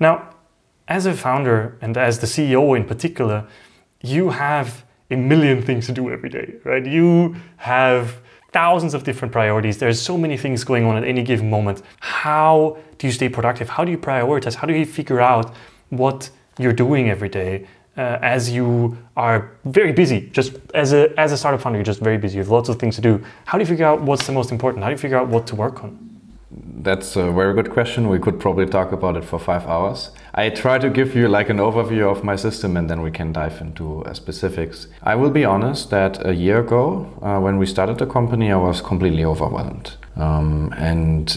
Now, as a founder and as the CEO in particular, you have a million things to do every day, right? You have thousands of different priorities. There's so many things going on at any given moment. How do you stay productive? How do you prioritize? How do you figure out what you're doing every day uh, as you are very busy? Just as a as a startup founder, you're just very busy. You have lots of things to do. How do you figure out what's the most important? How do you figure out what to work on? That's a very good question. We could probably talk about it for five hours. I try to give you like an overview of my system and then we can dive into uh, specifics. I will be honest that a year ago, uh, when we started the company, I was completely overwhelmed. Um, and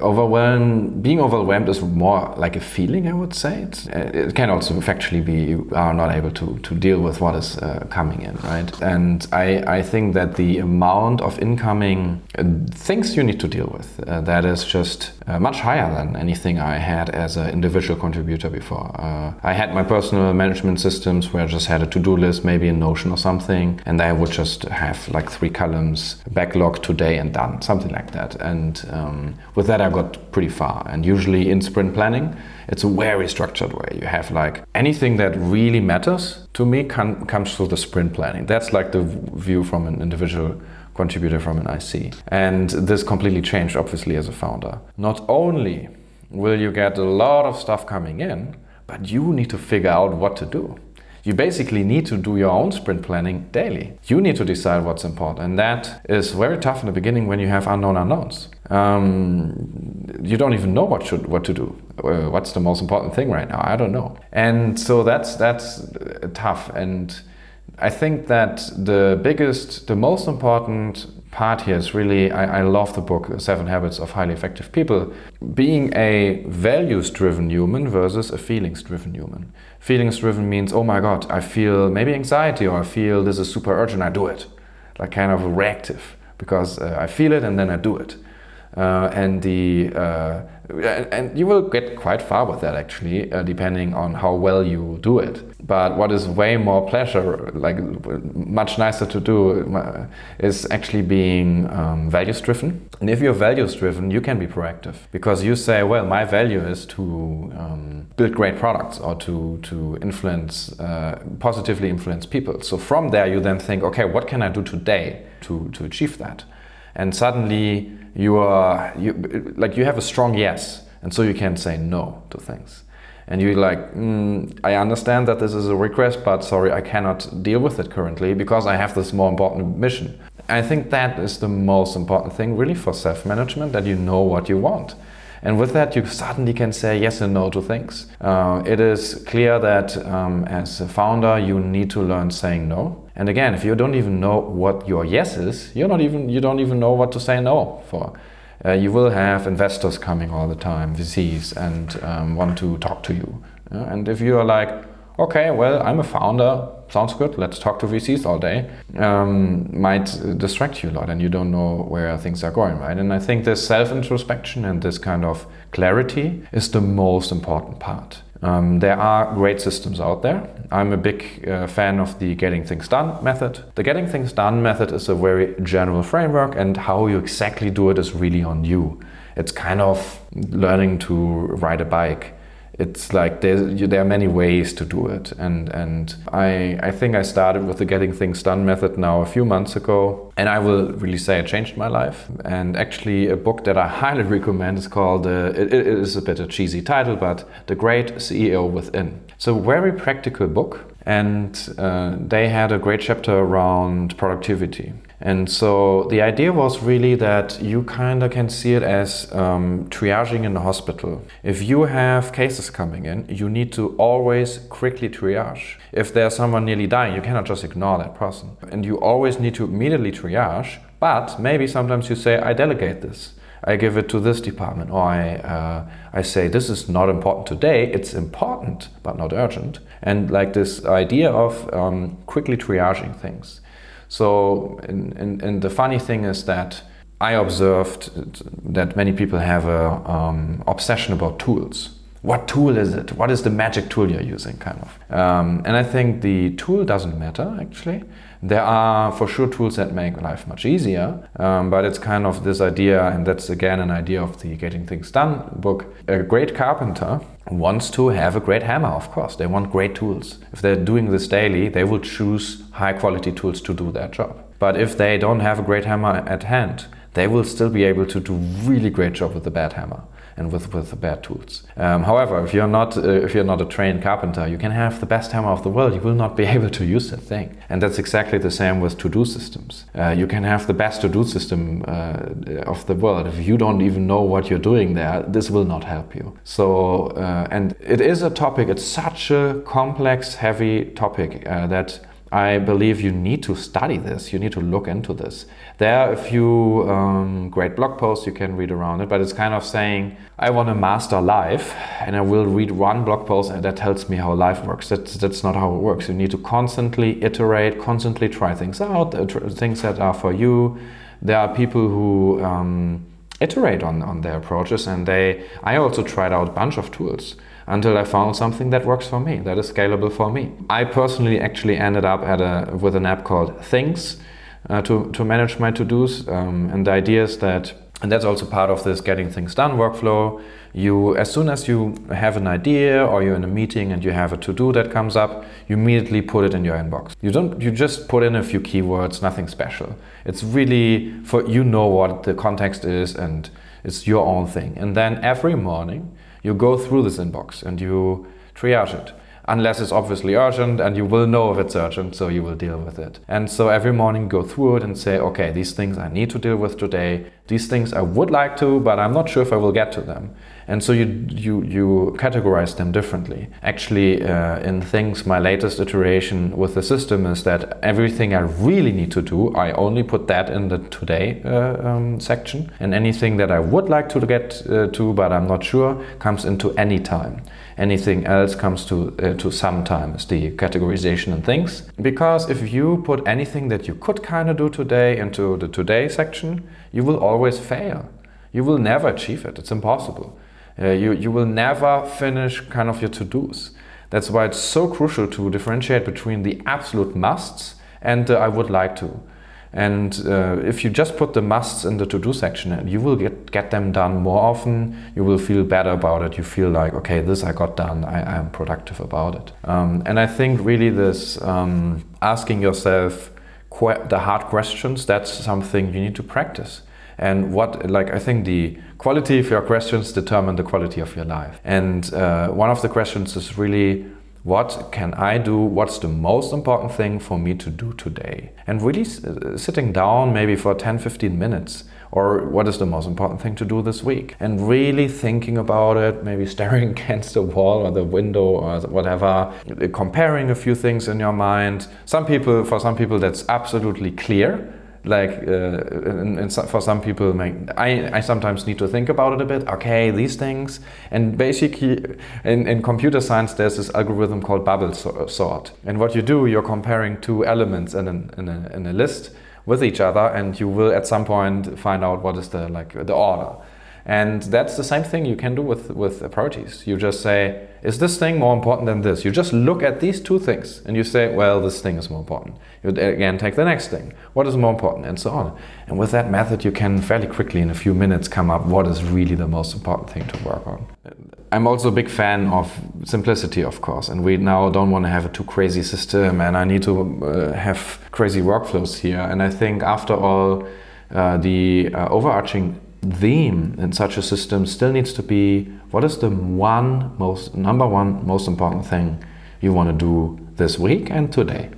overwhelmed being overwhelmed is more like a feeling i would say. It's, uh, it can also factually be you are not able to, to deal with what is uh, coming in right? And I, I think that the amount of incoming uh, things you need to deal with uh, that is just uh, much higher than anything i had as an individual contributor before. Uh, i had my personal management systems where i just had a to-do list maybe in notion or something and i would just have like three columns backlog today and done something like that. And um, with that, I got pretty far. And usually in sprint planning, it's a very structured way. You have like anything that really matters to me can, comes through the sprint planning. That's like the view from an individual contributor from an IC. And this completely changed, obviously, as a founder. Not only will you get a lot of stuff coming in, but you need to figure out what to do. You basically need to do your own sprint planning daily. You need to decide what's important, and that is very tough in the beginning when you have unknown unknowns. Um, you don't even know what should what to do. Uh, what's the most important thing right now? I don't know. And so that's that's tough. And I think that the biggest, the most important part here is really I, I, love the book Seven Habits of Highly Effective People. Being a values driven human versus a feelings driven human. Feelings driven means, oh my god, I feel maybe anxiety or I feel this is super urgent, I do it. Like kind of reactive because uh, I feel it and then I do it. Uh, and the uh, and you will get quite far with that actually, uh, depending on how well you do it. But what is way more pleasure, like much nicer to do, uh, is actually being um, values driven. And if you're values driven, you can be proactive because you say, well, my value is to um, build great products or to to influence uh, positively influence people. So from there, you then think, okay, what can I do today to to achieve that? And suddenly you are you like you have a strong yes and so you can say no to things and you're like mm, i understand that this is a request but sorry i cannot deal with it currently because i have this more important mission i think that is the most important thing really for self-management that you know what you want and with that, you suddenly can say yes and no to things. Uh, it is clear that um, as a founder, you need to learn saying no. And again, if you don't even know what your yes is, you're not even you don't even know what to say no for. Uh, you will have investors coming all the time, VCs, and um, want to talk to you. And if you are like, okay, well, I'm a founder, sounds good, let's talk to VCs all day, um, might distract you a lot and you don't know where things are going, right? And I think this self introspection and this kind of clarity is the most important part. Um, there are great systems out there. I'm a big uh, fan of the Getting Things Done method. The Getting Things Done method is a very general framework, and how you exactly do it is really on you. It's kind of learning to ride a bike it's like there are many ways to do it. And and I, I think I started with the getting things done method now a few months ago. And I will really say it changed my life. And actually a book that I highly recommend is called uh, it, it is a bit a cheesy title but The Great CEO Within. It's a very practical book. And uh, they had a great chapter around productivity and so the idea was really that you kind of can see it as um, triaging in the hospital. If you have cases coming in, you need to always quickly triage. If there's someone nearly dying, you cannot just ignore that person. And you always need to immediately triage, but maybe sometimes you say, I delegate this. I give it to this department, or I, uh, I say, this is not important today, it's important, but not urgent. And like this idea of um, quickly triaging things. So, and, and, and the funny thing is that I observed that many people have a um, obsession about tools. What tool is it? What is the magic tool you're using, kind of? Um, and I think the tool doesn't matter actually. There are for sure tools that make life much easier, um, but it's kind of this idea, and that's again an idea of the Getting Things Done book. A great carpenter wants to have a great hammer, of course. They want great tools. If they're doing this daily, they will choose high quality tools to do their job. But if they don't have a great hammer at hand, they will still be able to do really great job with the bad hammer and with, with bad tools. Um, however, if you're not uh, if you're not a trained carpenter, you can have the best hammer of the world. You will not be able to use that thing. And that's exactly the same with to-do systems. Uh, you can have the best to-do system uh, of the world. If you don't even know what you're doing there, this will not help you. So, uh, and it is a topic. It's such a complex, heavy topic uh, that I believe you need to study this, you need to look into this. There are a few um, great blog posts you can read around it, but it's kind of saying, I want to master life, and I will read one blog post and that tells me how life works. That's, that's not how it works. You need to constantly iterate, constantly try things out, uh, tr- things that are for you. There are people who um, iterate on, on their approaches, and they. I also tried out a bunch of tools until I found something that works for me, that is scalable for me. I personally actually ended up at a, with an app called Things uh, to, to manage my to-dos. Um, and the idea is that, and that's also part of this getting things done workflow. You, as soon as you have an idea or you're in a meeting and you have a to-do that comes up, you immediately put it in your inbox. You don't, you just put in a few keywords, nothing special. It's really for, you know what the context is and it's your own thing. And then every morning, you go through this inbox and you triage it unless it's obviously urgent and you will know if it's urgent so you will deal with it. And so every morning go through it and say okay these things i need to deal with today. These things i would like to but i'm not sure if i will get to them. And so you you you categorize them differently. Actually uh, in things my latest iteration with the system is that everything i really need to do i only put that in the today uh, um, section. And anything that i would like to get uh, to but i'm not sure comes into any time anything else comes to uh, to sometimes the categorization and things because if you put anything that you could kind of do today into the today section you will always fail you will never achieve it it's impossible uh, you, you will never finish kind of your to-dos. That's why it's so crucial to differentiate between the absolute musts and uh, I would like to. And uh, if you just put the musts in the to-do section, and you will get, get them done more often. You will feel better about it. You feel like, okay, this I got done. I, am productive about it. Um, and I think really this um, asking yourself the hard questions, that's something you need to practice. And what, like, I think the quality of your questions determine the quality of your life. And uh, one of the questions is really, what can I do? What's the most important thing for me to do today? And really uh, sitting down maybe for 10, 15 minutes. Or what is the most important thing to do this week? And really thinking about it, maybe staring against the wall or the window or whatever, comparing a few things in your mind. Some people, for some people, that's absolutely clear like uh, and, and for some people I, I sometimes need to think about it a bit. Okay these things. And basically in, in computer science there's this algorithm called bubble sort. And what you do you're comparing two elements in, an, in, a, in a list with each other and you will at some point find out what is the like the order and that's the same thing you can do with, with priorities. You just say, is this thing more important than this? You just look at these two things and you say, well, this thing is more important. You again take the next thing. What is more important? And so on. And with that method, you can fairly quickly, in a few minutes, come up what is really the most important thing to work on. I'm also a big fan of simplicity, of course, and we now don't want to have a too crazy system and I need to uh, have crazy workflows here. And I think, after all, uh, the uh, overarching theme in such a system still needs to be what is the one most number one most important thing you want to do this week and today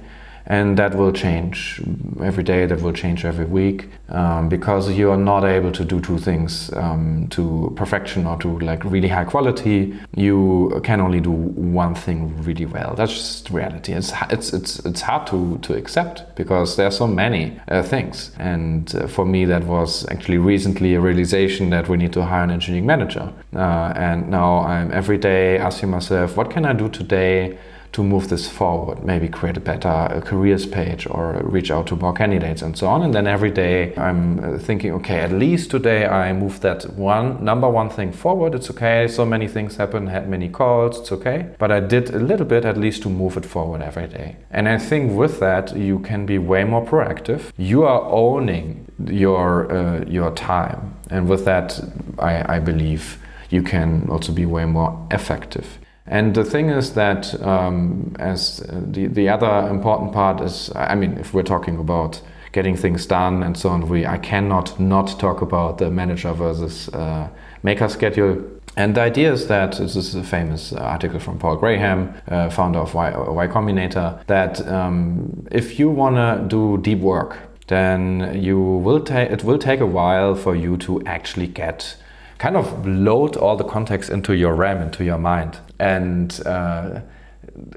and that will change. Every day that will change every week um, because you are not able to do two things um, to perfection or to like really high quality. You can only do one thing really well. That's just reality. It's it's it's, it's hard to to accept because there are so many uh, things. And uh, for me that was actually recently a realization that we need to hire an engineering manager. Uh, and now i'm every day asking myself what can i do today to move this forward. Maybe create a better careers page or reach out to more candidates and so on. And then every day I'm uh, thinking, okay, at least today I move that one number one thing forward. It's okay. So many things happen, had many calls. It's okay. But I did a little bit at least to move it forward every day. And I think with that you can be way more proactive. You are owning your uh, your time, and with that, I, I believe you can also be way more effective. And the thing is that, um, as uh, the, the other important part is, I mean, if we're talking about getting things done and so on, we I cannot not talk about the manager versus uh, maker schedule. And the idea is that this is a famous article from Paul Graham, uh, founder of y, y Combinator, that um, if you want to do deep work, then you will take it will take a while for you to actually get kind of load all the context into your RAM, into your mind. And uh,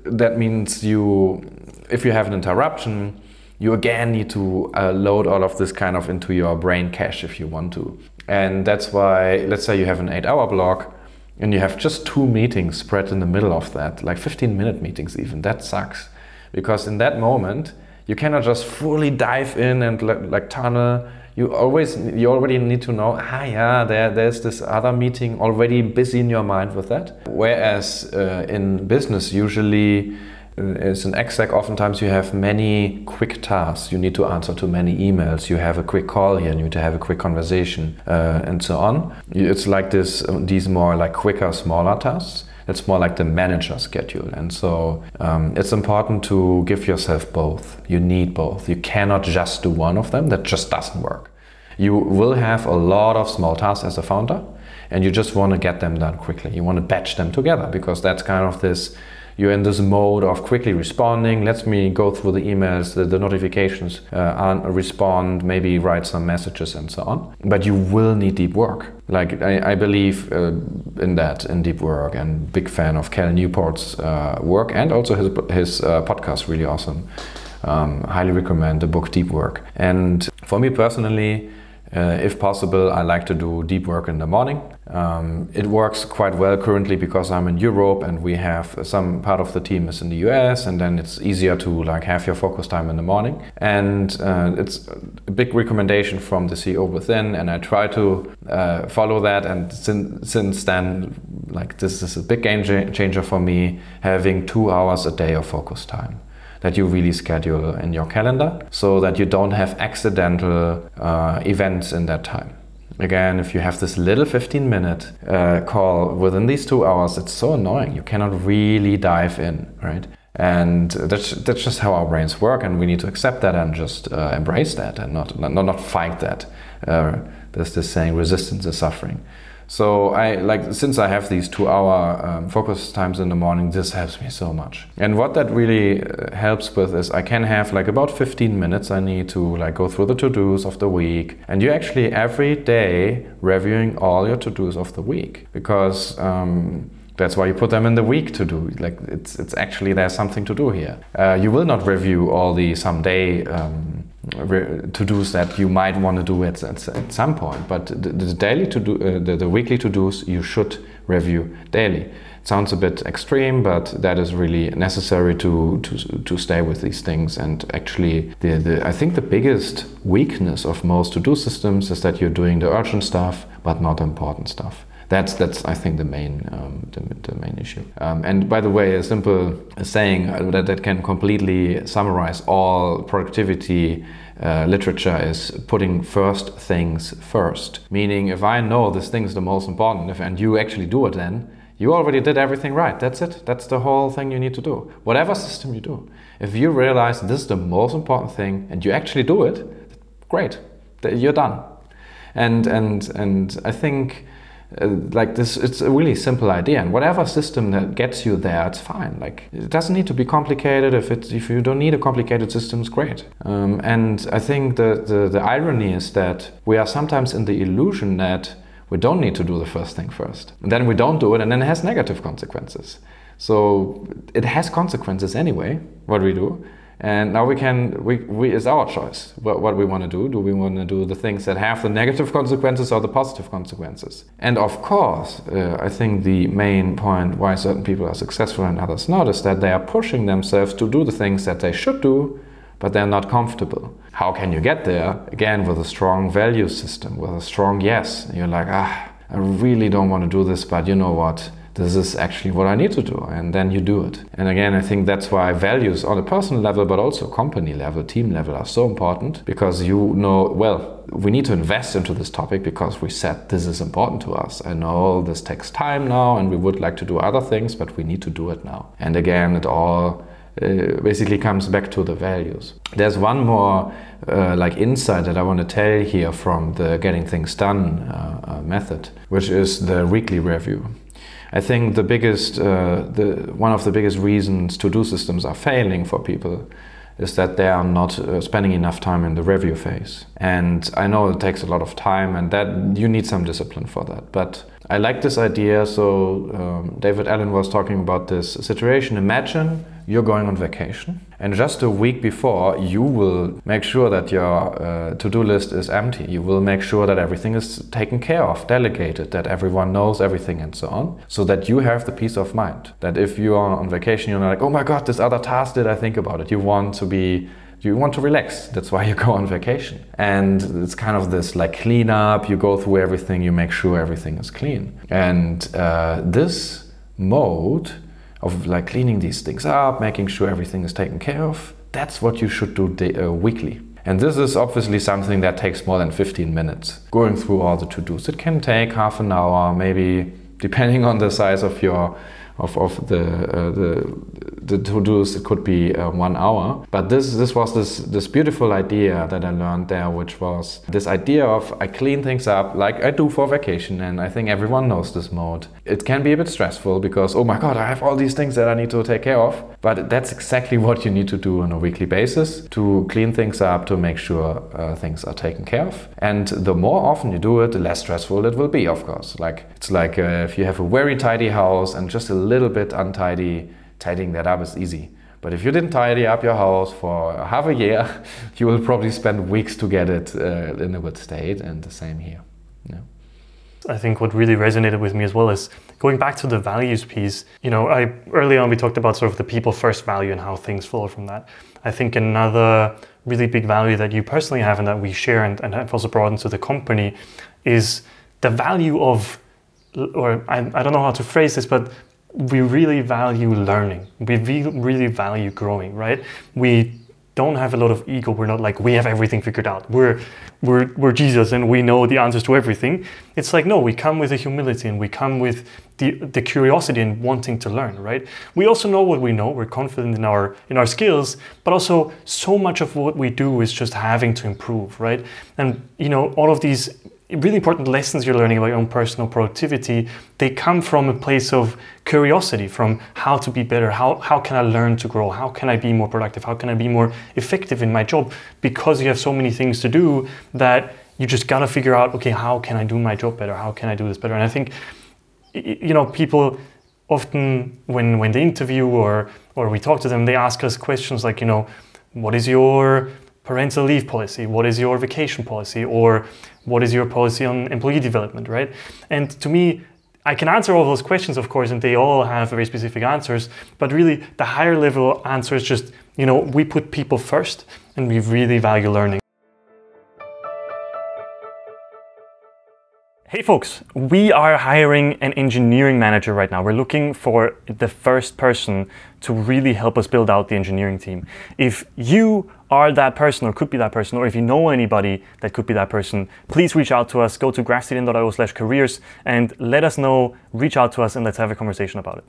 that means you, if you have an interruption, you again need to uh, load all of this kind of into your brain cache if you want to. And that's why, let's say you have an eight hour block and you have just two meetings spread in the middle of that, like 15 minute meetings even. That sucks. Because in that moment, you cannot just fully dive in and like tunnel you always you already need to know ah yeah there there's this other meeting already busy in your mind with that. Whereas uh, in business usually uh, as an exec oftentimes you have many quick tasks. You need to answer to many emails. You have a quick call here you need to have a quick conversation uh, and so on. It's like this these more like quicker smaller tasks it's more like the manager schedule. And so um, it's important to give yourself both. You need both. You cannot just do one of them, that just doesn't work. You will have a lot of small tasks as a founder, and you just want to get them done quickly. You want to batch them together because that's kind of this you're in this mode of quickly responding. Let me go through the emails, the, the notifications, uh, respond, maybe write some messages and so on. But you will need deep work. Like I, I believe uh, in that, in deep work, and big fan of Cal Newport's uh, work and also his his uh, podcast. Really awesome. Um, highly recommend the book Deep Work. And for me personally. Uh, if possible, I like to do deep work in the morning. Um, it works quite well currently because I'm in Europe and we have some part of the team is in the US, and then it's easier to like have your focus time in the morning. And uh, it's a big recommendation from the CEO within, and I try to uh, follow that. And since, since then, like this is a big game changer for me, having two hours a day of focus time that you really schedule in your calendar so that you don't have accidental uh, events in that time. Again, if you have this little 15 minute uh, call within these two hours, it's so annoying. You cannot really dive in, right? And that's, that's just how our brains work, and we need to accept that and just uh, embrace that and not, not, not fight that. Uh, there's this saying resistance is suffering. So I like since I have these two-hour um, focus times in the morning, this helps me so much. And what that really uh, helps with is I can have like about 15 minutes. I need to like go through the to-dos of the week, and you actually every day reviewing all your to-dos of the week because. Um, that's why you put them in the week to do. Like it's it's actually there's something to do here. Uh, you will not review all the someday um, to dos that you might want to do at, at, at some point. But the, the daily to do, uh, the, the weekly to dos you should review daily. It sounds a bit extreme, but that is really necessary to, to, to stay with these things. And actually, the, the, I think the biggest weakness of most to do systems is that you're doing the urgent stuff, but not important stuff. That's that's I think the main um, the, the, main issue. Um, and by the way, a simple saying that that can completely summarize all productivity uh, literature is putting first things first. Meaning, if I know this thing is the most important, if, and you actually do it, then you already did everything right. That's it. That's the whole thing you need to do. Whatever system you do, if you realize this is the most important thing and you actually do it, great, you're done. And and and I think uh, like this it's a really simple idea and whatever system that gets you there it's fine. Like it doesn't need to be complicated. If it's if you don't need a complicated system it's great. Um, and i think the, the the irony is that we are sometimes in the illusion that we don't need to do the first thing first. And then we don't do it and then it has negative consequences. So it has consequences anyway what we do And now we can, we, we it's our choice what, what we want to do. Do we want to do the things that have the negative consequences or the positive consequences? And of course, uh, I think the main point why certain people are successful and others not is that they are pushing themselves to do the things that they should do, but they're not comfortable. How can you get there? Again, with a strong value system, with a strong yes. You're like, ah, I really don't want to do this, but you know what? This is actually what I need to do. And then you do it. And again, I think that's why values on a personal level, but also company level, team level are so important because you know, well, we need to invest into this topic because we said this is important to us. I know this takes time now and we would like to do other things, but we need to do it now. And again, it all uh, basically comes back to the values. There's one more uh, like insight that I want to tell here from the getting things done uh, uh method, which is the weekly review. I think the biggest, uh, the, one of the biggest reasons to-do systems are failing for people is that they are not uh, spending enough time in the review phase. And I know it takes a lot of time and that you need some discipline for that. But I like this idea. So um, David Allen was talking about this situation. Imagine you're going on vacation and just a week before you will make sure that your uh, to-do list is empty you will make sure that everything is taken care of delegated that everyone knows everything and so on so that you have the peace of mind that if you are on vacation you're not like oh my god this other task did i think about it you want to be you want to relax that's why you go on vacation and it's kind of this like clean up you go through everything you make sure everything is clean and uh, this mode of like cleaning these things up, making sure everything is taken care of. That's what you should do uh, weekly. And this is obviously something that takes more than 15 minutes. Going through all the to-dos. It can take half an hour, maybe depending on the size of your of, of the, uh, the, the to-dos, it could be uh, one hour. But this, this was this, this beautiful idea that I learned there, which was this idea of I clean things up like I do for vacation. And I think everyone knows this mode. It can be a bit stressful because, oh my God, I have all these things that I need to take care of. But that's exactly what you need to do on a weekly basis to clean things up, to make sure uh, things are taken care of. And the more often you do it, the less stressful it will be, of course. Like it's like uh, if you have a very tidy house and just a little bit untidy, tidying that up is easy. But if you didn't tidy up your house for half a year, you will probably spend weeks to get it uh, in a good state, and the same here. Yeah. I think what really resonated with me as well is going back to the values piece. You know, I early on we talked about sort of the people first value and how things flow from that. I think another really big value that you personally have and that we share and, and have also brought into the company is the value of or I, I don't know how to phrase this, but we really value learning. We really value growing, right? We don't have a lot of ego. We're not like we have everything figured out. We're we're we're Jesus and we know the answers to everything. It's like no, we come with a humility and we come with the the curiosity and wanting to learn, right? We also know what we know. We're confident in our in our skills, but also so much of what we do is just having to improve, right? And you know, all of these really important lessons you're learning about your own personal productivity, they come from a place of curiosity, from how to be better, how, how can I learn to grow, how can I be more productive, how can I be more effective in my job, because you have so many things to do that you just gotta figure out, okay, how can I do my job better, how can I do this better? And I think, you know, people often when, when they interview or, or we talk to them, they ask us questions like, you know, what is your parental leave policy? What is your vacation policy? Or what is your policy on employee development, right? And to me, I can answer all those questions, of course, and they all have very specific answers. But really, the higher level answer is just, you know, we put people first and we really value learning. Hey folks, we are hiring an engineering manager right now. We're looking for the first person to really help us build out the engineering team. If you are that person or could be that person, or if you know anybody that could be that person, please reach out to us. Go to graph slash careers and let us know, reach out to us and let's have a conversation about it.